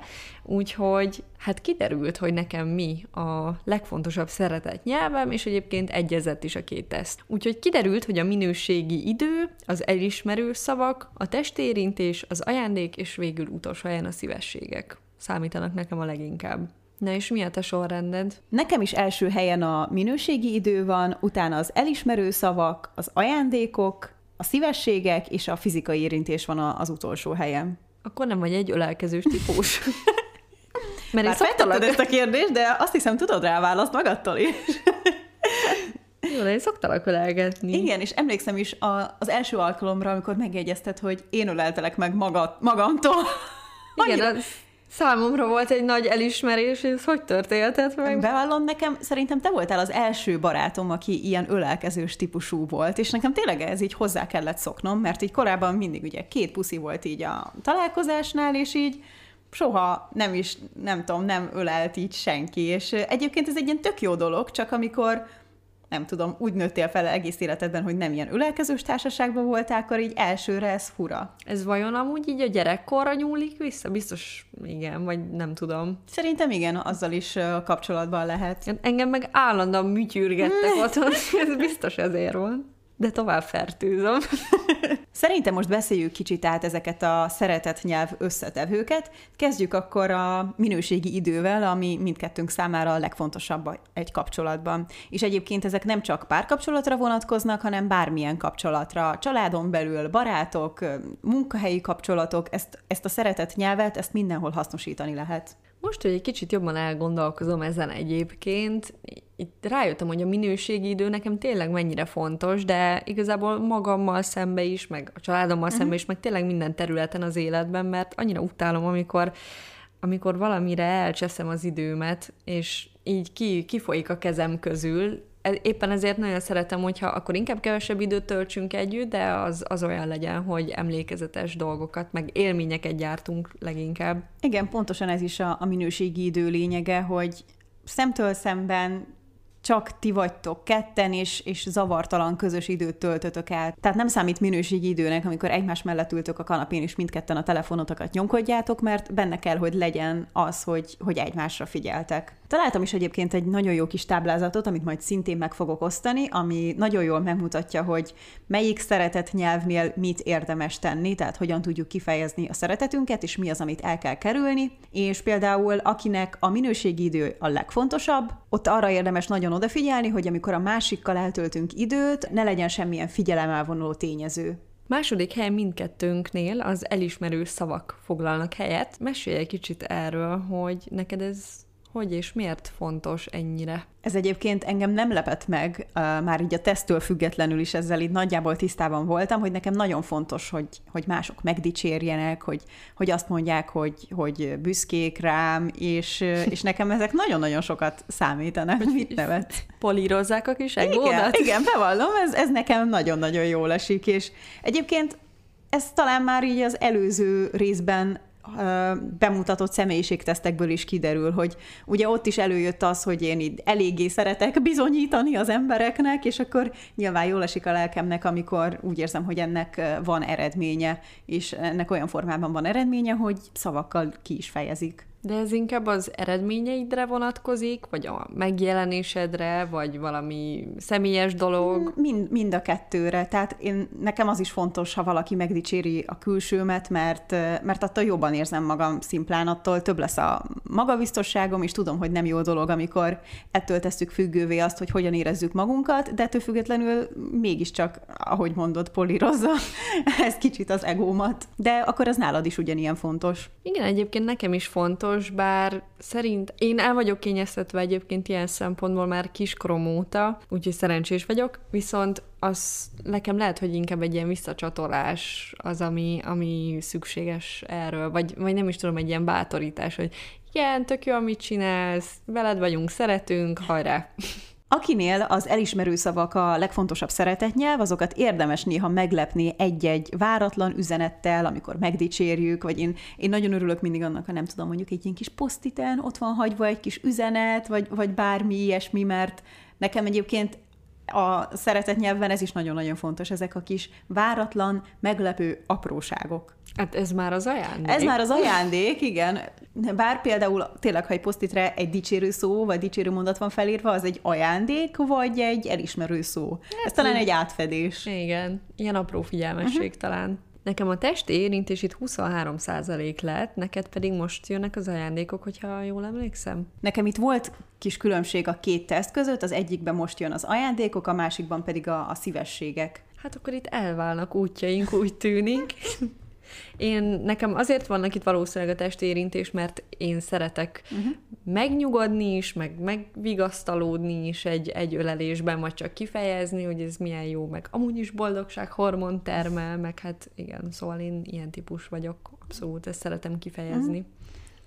Úgyhogy hát kiderült, hogy nekem mi a legfontosabb szeretett nyelvem, és egyébként egyezett is a két teszt. Úgyhogy kiderült, hogy a minőségi idő, az elismerő szavak, a testérintés, az ajándék, és végül utolsó helyen a szívességek számítanak nekem a leginkább. Na és mi a te sorrended? Nekem is első helyen a minőségi idő van, utána az elismerő szavak, az ajándékok, a szívességek és a fizikai érintés van az utolsó helyen. Akkor nem vagy egy ölelkezős típus. [LAUGHS] Mert Bár szoktalak ezt a kérdést, de azt hiszem, tudod rá választ magadtól is. [LAUGHS] Jó, de én szoktalak ölelgetni. Igen, és emlékszem is a, az első alkalomra, amikor megjegyezted, hogy én öleltelek meg magad, magamtól. [LAUGHS] Igen, az Számomra volt egy nagy elismerés, és ez hogy történhetett meg? Bevallom nekem, szerintem te voltál az első barátom, aki ilyen ölelkezős típusú volt, és nekem tényleg ez így hozzá kellett szoknom, mert így korábban mindig ugye két puszi volt így a találkozásnál, és így soha nem is, nem tudom, nem ölelt így senki, és egyébként ez egy ilyen tök jó dolog, csak amikor nem tudom, úgy nőttél fel egész életedben, hogy nem ilyen ölelkezős társaságban voltál, akkor így elsőre ez fura. Ez vajon amúgy így a gyerekkorra nyúlik vissza? Biztos igen, vagy nem tudom. Szerintem igen, azzal is kapcsolatban lehet. Engem meg állandóan műtyürgettek otthon, [LAUGHS] ez biztos ezért van de tovább fertőzöm. [LAUGHS] Szerintem most beszéljük kicsit át ezeket a szeretett nyelv összetevőket. Kezdjük akkor a minőségi idővel, ami mindkettőnk számára a legfontosabb egy kapcsolatban. És egyébként ezek nem csak párkapcsolatra vonatkoznak, hanem bármilyen kapcsolatra. Családon belül, barátok, munkahelyi kapcsolatok, ezt, ezt a szeretett nyelvet, ezt mindenhol hasznosítani lehet. Most, hogy egy kicsit jobban elgondolkozom ezen egyébként, itt rájöttem, hogy a minőségi idő nekem tényleg mennyire fontos, de igazából magammal szembe is, meg a családommal uh-huh. szembe is, meg tényleg minden területen az életben, mert annyira utálom, amikor, amikor valamire elcseszem az időmet, és így ki, kifolyik a kezem közül, éppen ezért nagyon szeretem, hogyha akkor inkább kevesebb időt töltsünk együtt, de az, az olyan legyen, hogy emlékezetes dolgokat, meg élményeket gyártunk leginkább. Igen, pontosan ez is a, a minőségi idő lényege, hogy szemtől szemben csak ti vagytok ketten, és, és zavartalan közös időt töltötök el. Tehát nem számít minőségi időnek, amikor egymás mellett ültök a kanapén, és mindketten a telefonotokat nyomkodjátok, mert benne kell, hogy legyen az, hogy, hogy egymásra figyeltek. Találtam is egyébként egy nagyon jó kis táblázatot, amit majd szintén meg fogok osztani, ami nagyon jól megmutatja, hogy melyik szeretett nyelvnél mit érdemes tenni, tehát hogyan tudjuk kifejezni a szeretetünket, és mi az, amit el kell kerülni. És például akinek a minőségi idő a legfontosabb, ott arra érdemes nagyon odafigyelni, hogy amikor a másikkal eltöltünk időt, ne legyen semmilyen figyelemelvonuló tényező. Második helyen mindkettőnknél az elismerő szavak foglalnak helyet. Mesélj egy kicsit erről, hogy neked ez hogy és miért fontos ennyire? Ez egyébként engem nem lepett meg, már így a tesztől függetlenül is ezzel így nagyjából tisztában voltam, hogy nekem nagyon fontos, hogy, hogy mások megdicsérjenek, hogy, hogy azt mondják, hogy, hogy büszkék rám, és, [LAUGHS] és nekem ezek nagyon-nagyon sokat számítanak. Hogy Mit nevet? Polírozzák a kis egódat? Igen, [LAUGHS] igen, bevallom, ez, ez nekem nagyon-nagyon jól esik, és egyébként ez talán már így az előző részben bemutatott személyiségtesztekből is kiderül, hogy ugye ott is előjött az, hogy én így eléggé szeretek bizonyítani az embereknek, és akkor nyilván jól esik a lelkemnek, amikor úgy érzem, hogy ennek van eredménye, és ennek olyan formában van eredménye, hogy szavakkal ki is fejezik. De ez inkább az eredményeidre vonatkozik, vagy a megjelenésedre, vagy valami személyes dolog? Mind, mind a kettőre. Tehát én, nekem az is fontos, ha valaki megdicséri a külsőmet, mert, mert attól jobban érzem magam szimplán, attól több lesz a magabiztosságom, és tudom, hogy nem jó dolog, amikor ettől tesszük függővé azt, hogy hogyan érezzük magunkat, de ettől függetlenül mégiscsak, ahogy mondod, polírozza [LAUGHS] ez kicsit az egómat. De akkor az nálad is ugyanilyen fontos. Igen, egyébként nekem is fontos, fontos, bár szerint én el vagyok kényeztetve egyébként ilyen szempontból már kiskorom óta, úgyhogy szerencsés vagyok, viszont az nekem lehet, hogy inkább egy ilyen visszacsatolás az, ami, ami szükséges erről, vagy, vagy nem is tudom, egy ilyen bátorítás, hogy igen, tök jó, amit csinálsz, veled vagyunk, szeretünk, hajrá! Akinél az elismerő szavak a legfontosabb szeretetnyelv, azokat érdemes néha meglepni egy-egy váratlan üzenettel, amikor megdicsérjük, vagy én, én nagyon örülök mindig annak, ha nem tudom, mondjuk egy ilyen kis posztiten ott van hagyva egy kis üzenet, vagy, vagy bármi ilyesmi, mert nekem egyébként a szeretetnyelvben ez is nagyon-nagyon fontos, ezek a kis váratlan, meglepő apróságok. Hát ez már az ajándék. Ez már az ajándék, igen. Bár például tényleg, ha egy posztitre egy dicsérő szó, vagy dicsérő mondat van felírva, az egy ajándék, vagy egy elismerő szó. Hát ez talán egy átfedés. Igen, ilyen apró figyelmesség uh-huh. talán. Nekem a testi érintés itt 23% lett, neked pedig most jönnek az ajándékok, hogyha jól emlékszem? Nekem itt volt kis különbség a két teszt között, az egyikben most jön az ajándékok, a másikban pedig a, a szívességek. Hát akkor itt elválnak útjaink, úgy tűnik. [LAUGHS] Én, nekem azért vannak itt valószínűleg a testérintés, mert én szeretek uh-huh. megnyugodni is, meg megvigasztalódni is egy, egy ölelésben, vagy csak kifejezni, hogy ez milyen jó, meg amúgy is boldogság hormon termel, meg hát igen, szóval én ilyen típus vagyok, abszolút, ezt szeretem kifejezni. Uh-huh.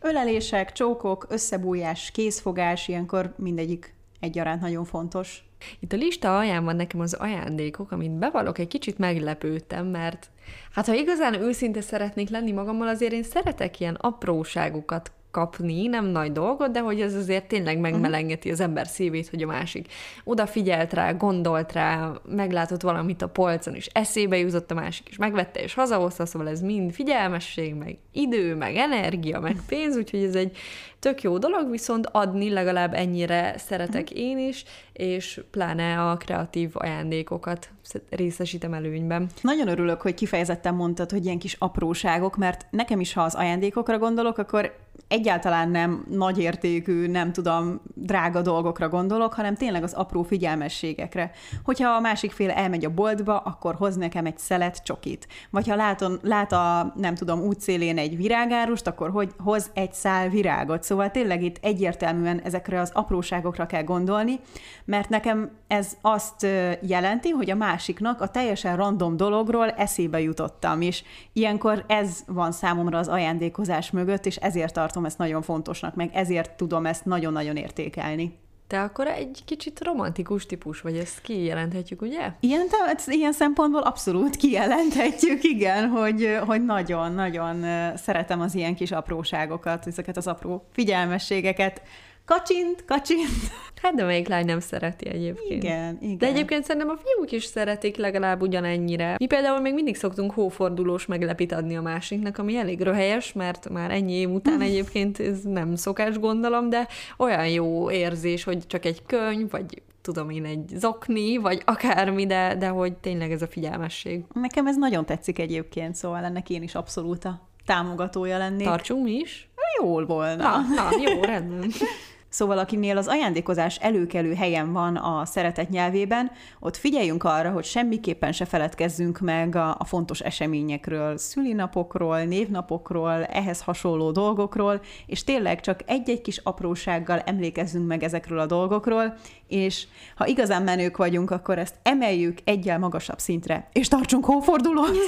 Ölelések, csókok, összebújás, kézfogás, ilyenkor mindegyik egyaránt nagyon fontos. Itt a lista alján van nekem az ajándékok, amit bevallok, egy kicsit meglepődtem, mert hát ha igazán őszinte szeretnék lenni magammal, azért én szeretek ilyen apróságokat kapni, nem nagy dolgot, de hogy ez azért tényleg megmelengeti az ember szívét, hogy a másik odafigyelt rá, gondolt rá, meglátott valamit a polcon, és eszébe jutott a másik, és megvette, és hazahozta, szóval ez mind figyelmesség, meg idő, meg energia, meg pénz, úgyhogy ez egy tök jó dolog, viszont adni legalább ennyire szeretek én is, és pláne a kreatív ajándékokat részesítem előnyben. Nagyon örülök, hogy kifejezetten mondtad, hogy ilyen kis apróságok, mert nekem is, ha az ajándékokra gondolok, akkor egyáltalán nem nagyértékű, nem tudom, drága dolgokra gondolok, hanem tényleg az apró figyelmességekre. Hogyha a másik fél elmegy a boltba, akkor hoz nekem egy szelet csokit. Vagy ha láton, lát a, nem tudom, útszélén egy virágárust, akkor hogy hoz egy szál virágot. Szóval tényleg itt egyértelműen ezekre az apróságokra kell gondolni, mert nekem ez azt jelenti, hogy a másiknak a teljesen random dologról eszébe jutottam, és ilyenkor ez van számomra az ajándékozás mögött, és ezért tartom ezt nagyon fontosnak, meg ezért tudom ezt nagyon-nagyon értékelni. Te akkor egy kicsit romantikus típus vagy, ezt kijelenthetjük, ugye? Ilyen, ilyen szempontból abszolút kijelenthetjük, igen, hogy, hogy nagyon-nagyon szeretem az ilyen kis apróságokat, ezeket az apró figyelmességeket, kacsint, kacsint. [LAUGHS] Hát de melyik lány nem szereti egyébként. Igen, igen. De egyébként szerintem a fiúk is szeretik legalább ugyanennyire. Mi például még mindig szoktunk hófordulós meglepit adni a másiknak, ami elég röhelyes, mert már ennyi év után [LAUGHS] egyébként ez nem szokás gondolom, de olyan jó érzés, hogy csak egy könyv, vagy tudom én, egy zokni, vagy akármi, de, de hogy tényleg ez a figyelmesség. Nekem ez nagyon tetszik egyébként, szóval ennek én is abszolút a támogatója lennék. Tartsunk mi is? Jól volna. Na, na jó, rendben. [LAUGHS] Szóval akinél az ajándékozás előkelő helyen van a szeretet nyelvében, ott figyeljünk arra, hogy semmiképpen se feledkezzünk meg a, a fontos eseményekről, szülinapokról, névnapokról, ehhez hasonló dolgokról, és tényleg csak egy-egy kis aprósággal emlékezzünk meg ezekről a dolgokról, és ha igazán menők vagyunk, akkor ezt emeljük egyel magasabb szintre, és tartsunk hófordulót! [LAUGHS]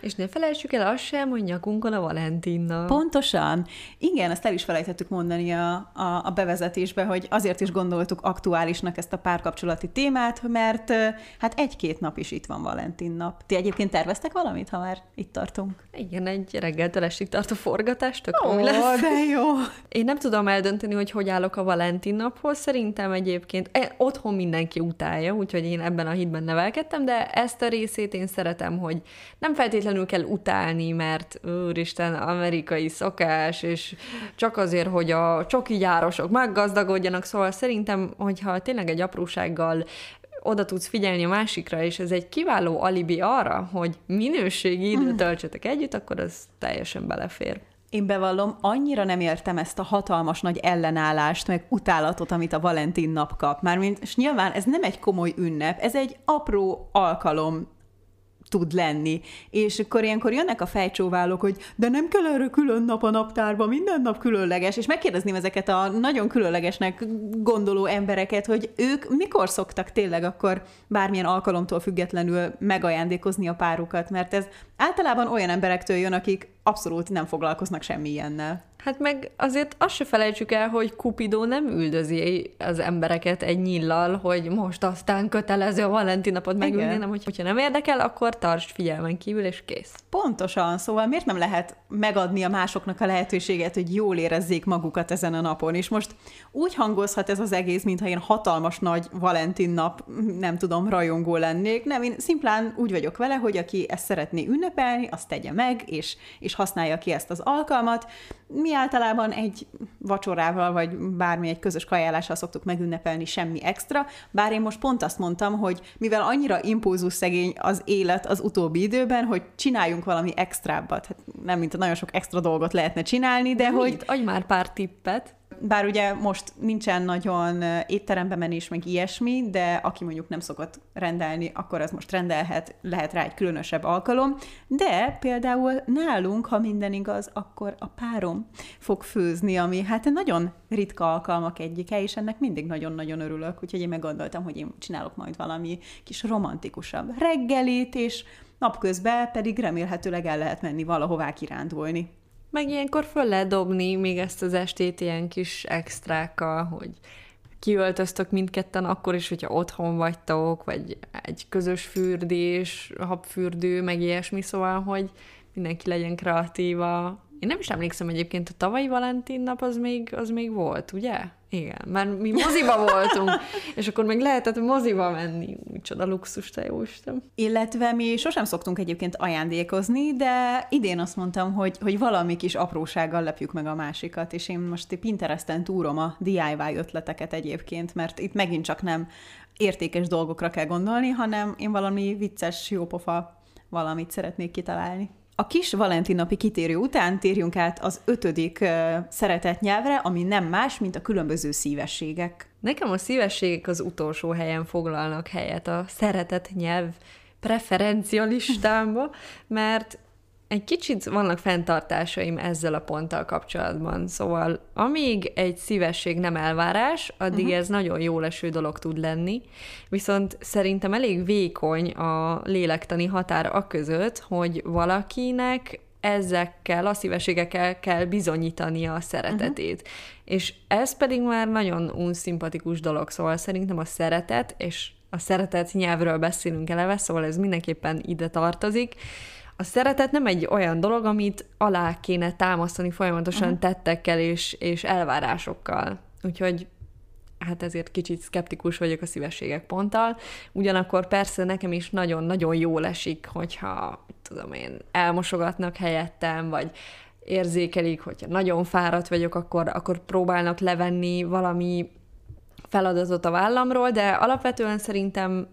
és ne felejtsük el azt sem, hogy nyakunkon a Valentinna. Pontosan. Igen, ezt el is felejtettük mondani a, a, a bevezetésbe, hogy azért is gondoltuk aktuálisnak ezt a párkapcsolati témát, mert hát egy-két nap is itt van Valentin nap. Ti egyébként terveztek valamit, ha már itt tartunk? Igen, egy reggeltől estig tart a forgatás, tök Ó, lesz. de jó! Én nem tudom eldönteni, hogy hogy állok a Valentin naphoz. Szerintem egyébként e, otthon mindenki utálja, úgyhogy én ebben a hitben nevelkedtem, de ezt a részét én szeretem, hogy nem feltétlenül kell utálni, mert úristen, amerikai szokás, és csak azért, hogy a csoki gyárosok meggazdagodjanak, szóval szerintem, hogyha tényleg egy aprósággal oda tudsz figyelni a másikra, és ez egy kiváló alibi arra, hogy minőségi időt mhm. töltsetek együtt, akkor az teljesen belefér. Én bevallom, annyira nem értem ezt a hatalmas nagy ellenállást, meg utálatot, amit a Valentin nap kap. Mármint, és nyilván ez nem egy komoly ünnep, ez egy apró alkalom tud lenni. És akkor ilyenkor jönnek a fejcsóválók, hogy de nem kell erre külön nap a naptárban, minden nap különleges, és megkérdezném ezeket a nagyon különlegesnek gondoló embereket, hogy ők mikor szoktak tényleg akkor bármilyen alkalomtól függetlenül megajándékozni a párukat, mert ez általában olyan emberektől jön, akik abszolút nem foglalkoznak semmi ilyennel. Hát meg azért azt se felejtsük el, hogy Cupido nem üldözi az embereket egy nyillal, hogy most aztán kötelező a Valentin napot megülni, nem, hogy, hogyha nem érdekel, akkor tartsd figyelmen kívül, és kész. Pontosan, szóval miért nem lehet megadni a másoknak a lehetőséget, hogy jól érezzék magukat ezen a napon, és most úgy hangozhat ez az egész, mintha én hatalmas nagy Valentin nap, nem tudom, rajongó lennék, nem, én szimplán úgy vagyok vele, hogy aki ezt szeretné ünnepelni, azt tegye meg, és, és használja ki ezt az alkalmat. Mi általában egy vacsorával, vagy bármi egy közös kajálással szoktuk megünnepelni, semmi extra, bár én most pont azt mondtam, hogy mivel annyira impulzus szegény az élet az utóbbi időben, hogy csináljunk valami extrábbat. Hát nem, mint nagyon sok extra dolgot lehetne csinálni, de, de hogy... Adj már pár tippet bár ugye most nincsen nagyon étterembe menés, meg ilyesmi, de aki mondjuk nem szokott rendelni, akkor az most rendelhet, lehet rá egy különösebb alkalom. De például nálunk, ha minden igaz, akkor a párom fog főzni, ami hát nagyon ritka alkalmak egyike, és ennek mindig nagyon-nagyon örülök, úgyhogy én meggondoltam, hogy én csinálok majd valami kis romantikusabb reggelit, és napközben pedig remélhetőleg el lehet menni valahová kirándulni. Meg ilyenkor föl lehet dobni még ezt az estét ilyen kis extrákkal, hogy kiöltöztök mindketten akkor is, hogyha otthon vagytok, vagy egy közös fürdés, habfürdő, meg ilyesmi, szóval, hogy mindenki legyen kreatíva. Én nem is emlékszem egyébként, a tavalyi Valentin nap az még, az még volt, ugye? Igen, mert mi moziba voltunk, és akkor még lehetett moziba menni. Micsoda luxus, te jó Isten. Illetve mi sosem szoktunk egyébként ajándékozni, de idén azt mondtam, hogy, hogy valami kis aprósággal lepjük meg a másikat, és én most Pinteresten túrom a DIY ötleteket egyébként, mert itt megint csak nem értékes dolgokra kell gondolni, hanem én valami vicces, jópofa valamit szeretnék kitalálni. A kis Valentin napi kitérő után térjünk át az ötödik szeretett nyelvre, ami nem más, mint a különböző szívességek. Nekem a szívességek az utolsó helyen foglalnak helyet a szeretett nyelv preferencia listámba, mert egy kicsit vannak fenntartásaim ezzel a ponttal kapcsolatban. Szóval amíg egy szívesség nem elvárás, addig uh-huh. ez nagyon jó leső dolog tud lenni, viszont szerintem elég vékony a lélektani határ a között, hogy valakinek ezekkel a szívességekkel kell bizonyítania a szeretetét. Uh-huh. És ez pedig már nagyon unszimpatikus dolog, szóval szerintem a szeretet, és a szeretet nyelvről beszélünk eleve, szóval ez mindenképpen ide tartozik, a szeretet nem egy olyan dolog, amit alá kéne támasztani folyamatosan uh-huh. tettekkel és, és elvárásokkal. Úgyhogy hát ezért kicsit szkeptikus vagyok a szívességek ponttal. Ugyanakkor persze nekem is nagyon-nagyon jól esik, hogyha, tudom én, elmosogatnak helyettem, vagy érzékelik, hogyha nagyon fáradt vagyok, akkor, akkor próbálnak levenni valami feladatot a vállamról, de alapvetően szerintem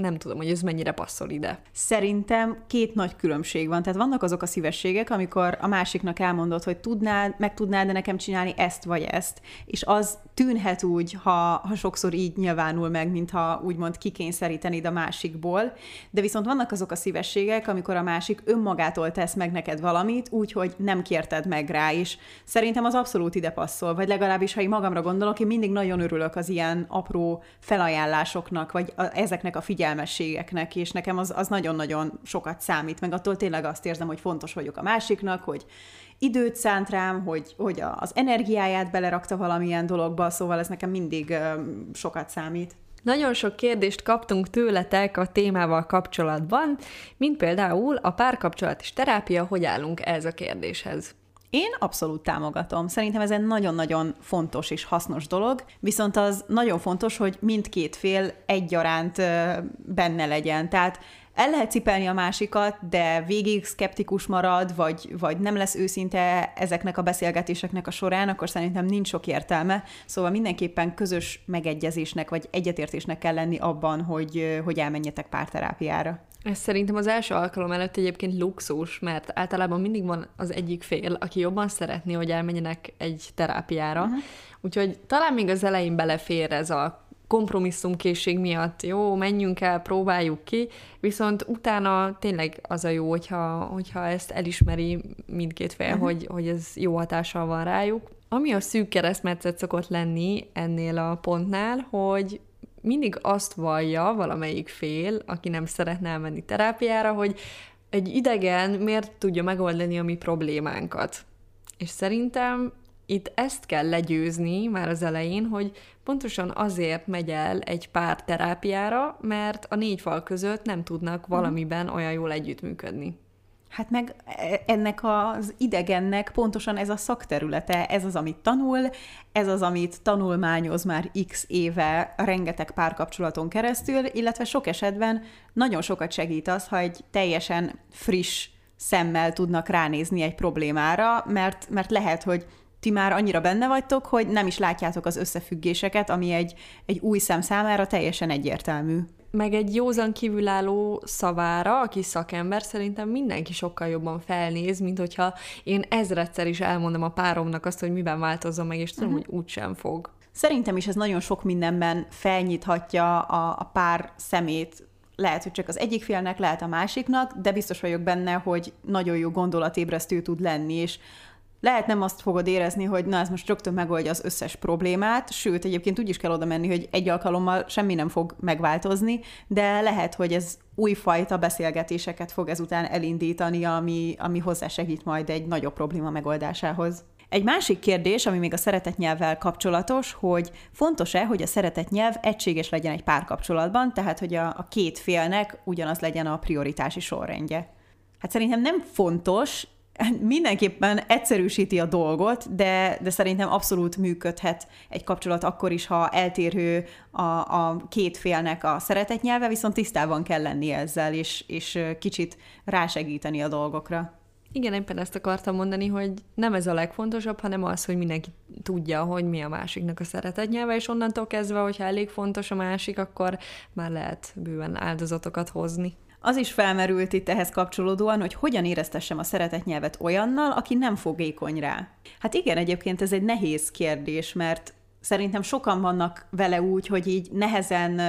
nem tudom, hogy ez mennyire passzol ide. Szerintem két nagy különbség van. Tehát vannak azok a szívességek, amikor a másiknak elmondod, hogy tudnád, meg tudnád de nekem csinálni ezt vagy ezt, és az tűnhet úgy, ha, ha sokszor így nyilvánul meg, mintha úgymond kikényszerítenéd a másikból, de viszont vannak azok a szívességek, amikor a másik önmagától tesz meg neked valamit, úgyhogy nem kérted meg rá is. Szerintem az abszolút ide passzol, vagy legalábbis, ha én magamra gondolok, én mindig nagyon örülök az ilyen apró felajánlásoknak, vagy a, ezeknek a figyelmességeknek, és nekem az, az nagyon-nagyon sokat számít, meg attól tényleg azt érzem, hogy fontos vagyok a másiknak, hogy időt szánt rám, hogy, hogy az energiáját belerakta valamilyen dologba, szóval ez nekem mindig sokat számít. Nagyon sok kérdést kaptunk tőletek a témával kapcsolatban, mint például a párkapcsolat és terápia, hogy állunk ez a kérdéshez. Én abszolút támogatom. Szerintem ez egy nagyon-nagyon fontos és hasznos dolog, viszont az nagyon fontos, hogy mindkét fél egyaránt benne legyen. Tehát el lehet cipelni a másikat, de végig szkeptikus marad, vagy, vagy nem lesz őszinte ezeknek a beszélgetéseknek a során, akkor szerintem nincs sok értelme. Szóval mindenképpen közös megegyezésnek, vagy egyetértésnek kell lenni abban, hogy, hogy elmenjetek párterápiára. Ez szerintem az első alkalom előtt egyébként luxus, mert általában mindig van az egyik fél, aki jobban szeretné, hogy elmenjenek egy terápiára. Uh-huh. Úgyhogy talán még az elején belefér ez a kompromisszumkészség miatt, jó, menjünk el, próbáljuk ki, viszont utána tényleg az a jó, hogyha, hogyha ezt elismeri mindkét fél, uh-huh. hogy, hogy ez jó hatással van rájuk. Ami a szűk keresztmetszet szokott lenni ennél a pontnál, hogy mindig azt vallja valamelyik fél, aki nem szeretne elmenni terápiára, hogy egy idegen miért tudja megoldani a mi problémánkat. És szerintem itt ezt kell legyőzni már az elején, hogy pontosan azért megy el egy pár terápiára, mert a négy fal között nem tudnak valamiben olyan jól együttműködni. Hát meg e, ennek az idegennek pontosan ez a szakterülete, ez az, amit tanul, ez az, amit tanulmányoz már x éve rengeteg párkapcsolaton keresztül, illetve sok esetben nagyon sokat segít az, ha egy teljesen friss szemmel tudnak ránézni egy problémára, mert, mert lehet, hogy ti már annyira benne vagytok, hogy nem is látjátok az összefüggéseket, ami egy, egy új szem számára teljesen egyértelmű. Meg egy józan kívülálló szavára, aki szakember, szerintem mindenki sokkal jobban felnéz, mint hogyha én ezredszer is elmondom a páromnak azt, hogy miben változzon meg, és tudom, uh-huh. hogy úgysem fog. Szerintem is ez nagyon sok mindenben felnyithatja a, a pár szemét lehet, hogy csak az egyik félnek, lehet a másiknak, de biztos vagyok benne, hogy nagyon jó gondolatébresztő tud lenni, és lehet nem azt fogod érezni, hogy na ez most rögtön megoldja az összes problémát, sőt, egyébként úgy is kell oda menni, hogy egy alkalommal semmi nem fog megváltozni, de lehet, hogy ez újfajta beszélgetéseket fog ezután elindítani, ami, ami hozzásegít majd egy nagyobb probléma megoldásához. Egy másik kérdés, ami még a szeretetnyelvvel kapcsolatos, hogy fontos-e, hogy a szeretetnyelv egységes legyen egy párkapcsolatban, tehát hogy a, a két félnek ugyanaz legyen a prioritási sorrendje. Hát szerintem nem fontos, mindenképpen egyszerűsíti a dolgot, de, de szerintem abszolút működhet egy kapcsolat akkor is, ha eltérő a, a két félnek a szeretetnyelve, viszont tisztában kell lenni ezzel, és, és kicsit rásegíteni a dolgokra. Igen, éppen ezt akartam mondani, hogy nem ez a legfontosabb, hanem az, hogy mindenki tudja, hogy mi a másiknak a szeretetnyelve, és onnantól kezdve, hogyha elég fontos a másik, akkor már lehet bőven áldozatokat hozni. Az is felmerült itt ehhez kapcsolódóan, hogy hogyan éreztessem a szeretetnyelvet olyannal, aki nem fogékony rá. Hát igen, egyébként ez egy nehéz kérdés, mert szerintem sokan vannak vele úgy, hogy így nehezen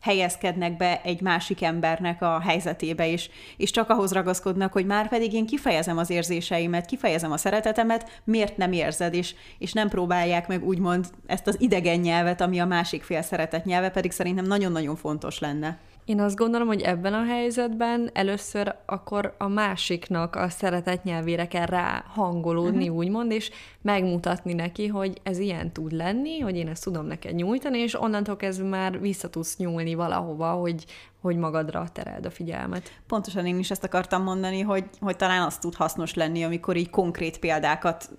helyezkednek be egy másik embernek a helyzetébe, és, és csak ahhoz ragaszkodnak, hogy már pedig én kifejezem az érzéseimet, kifejezem a szeretetemet, miért nem érzed, és, és nem próbálják meg úgymond ezt az idegen nyelvet, ami a másik fél szeretet nyelve, pedig szerintem nagyon-nagyon fontos lenne. Én azt gondolom, hogy ebben a helyzetben először akkor a másiknak a szeretet nyelvére kell rá hangolódni, uh-huh. úgymond, és megmutatni neki, hogy ez ilyen tud lenni, hogy én ezt tudom neked nyújtani, és onnantól kezdve már vissza tudsz nyúlni valahova, hogy, hogy magadra tereld a figyelmet. Pontosan én is ezt akartam mondani, hogy, hogy talán az tud hasznos lenni, amikor így konkrét példákat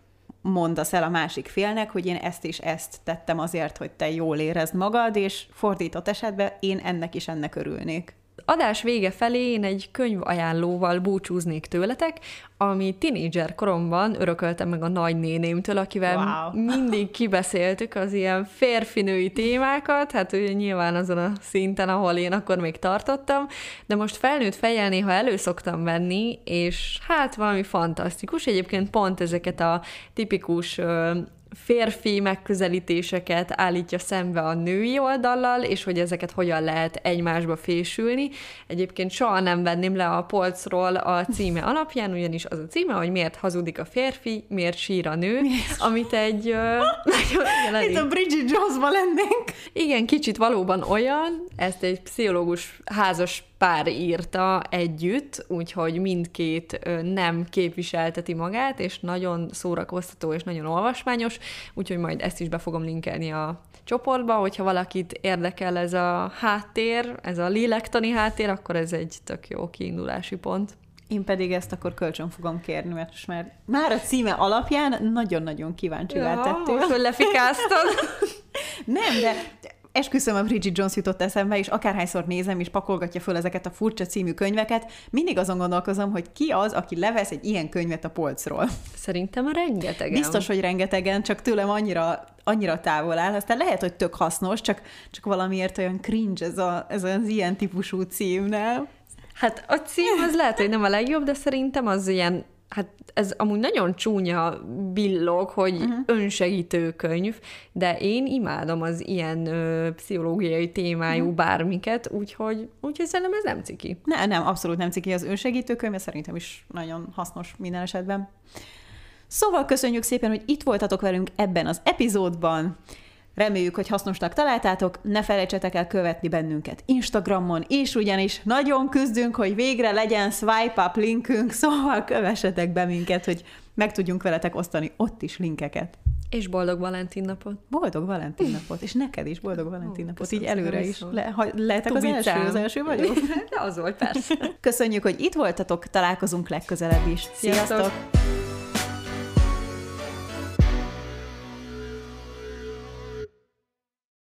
mondasz el a másik félnek, hogy én ezt és ezt tettem azért, hogy te jól érezd magad, és fordított esetben én ennek is ennek örülnék adás vége felé én egy könyvajánlóval búcsúznék tőletek, ami tinédzser koromban örököltem meg a nagynénémtől, akivel wow. mindig kibeszéltük az ilyen férfinői témákat, hát ő nyilván azon a szinten, ahol én akkor még tartottam, de most felnőtt fejjel néha előszoktam venni, és hát valami fantasztikus. Egyébként pont ezeket a tipikus férfi megközelítéseket állítja szembe a női oldallal, és hogy ezeket hogyan lehet egymásba fésülni. Egyébként soha nem venném le a polcról a címe alapján, ugyanis az a címe, hogy miért hazudik a férfi, miért sír a nő, amit egy... [LAUGHS] Itt a Bridget Jonesban lennénk. Igen, kicsit valóban olyan, ezt egy pszichológus házas pár írta együtt, úgyhogy mindkét nem képviselteti magát, és nagyon szórakoztató és nagyon olvasmányos, úgyhogy majd ezt is be fogom linkelni a csoportba, hogyha valakit érdekel ez a háttér, ez a lélektani háttér, akkor ez egy tök jó kiindulási pont. Én pedig ezt akkor kölcsön fogom kérni, mert most már, már a címe alapján nagyon-nagyon kíváncsi ja, tettél. Most, hogy lefikáztad. [LAUGHS] Nem, de esküszöm, a Bridget Jones jutott eszembe, és akárhányszor nézem, és pakolgatja föl ezeket a furcsa című könyveket, mindig azon gondolkozom, hogy ki az, aki levesz egy ilyen könyvet a polcról. Szerintem rengetegen. Biztos, hogy rengetegen, csak tőlem annyira annyira távol áll, aztán lehet, hogy tök hasznos, csak, csak valamiért olyan cringe ez, a, ez az ilyen típusú cím, nem? Hát a cím az lehet, hogy nem a legjobb, de szerintem az ilyen hát ez amúgy nagyon csúnya billog, hogy uh-huh. önsegítő könyv, de én imádom az ilyen ö, pszichológiai témájú uh-huh. bármiket, úgyhogy, úgyhogy szerintem ez nem ciki. Ne, nem, abszolút nem ciki az önsegítő könyv, ez szerintem is nagyon hasznos minden esetben. Szóval köszönjük szépen, hogy itt voltatok velünk ebben az epizódban. Reméljük, hogy hasznosnak találtátok, ne felejtsetek el követni bennünket Instagramon, és ugyanis nagyon küzdünk, hogy végre legyen swipe up linkünk, szóval kövessetek be minket, hogy meg tudjunk veletek osztani ott is linkeket. És boldog Valentin napot. Boldog Valentin napot, és neked is boldog Valentin napot, így előre is. Le, ha, lehetek az első, az első vagyok? [LAUGHS] De az volt, persze. Köszönjük, hogy itt voltatok, találkozunk legközelebb is. Sziasztok! Sziasztok.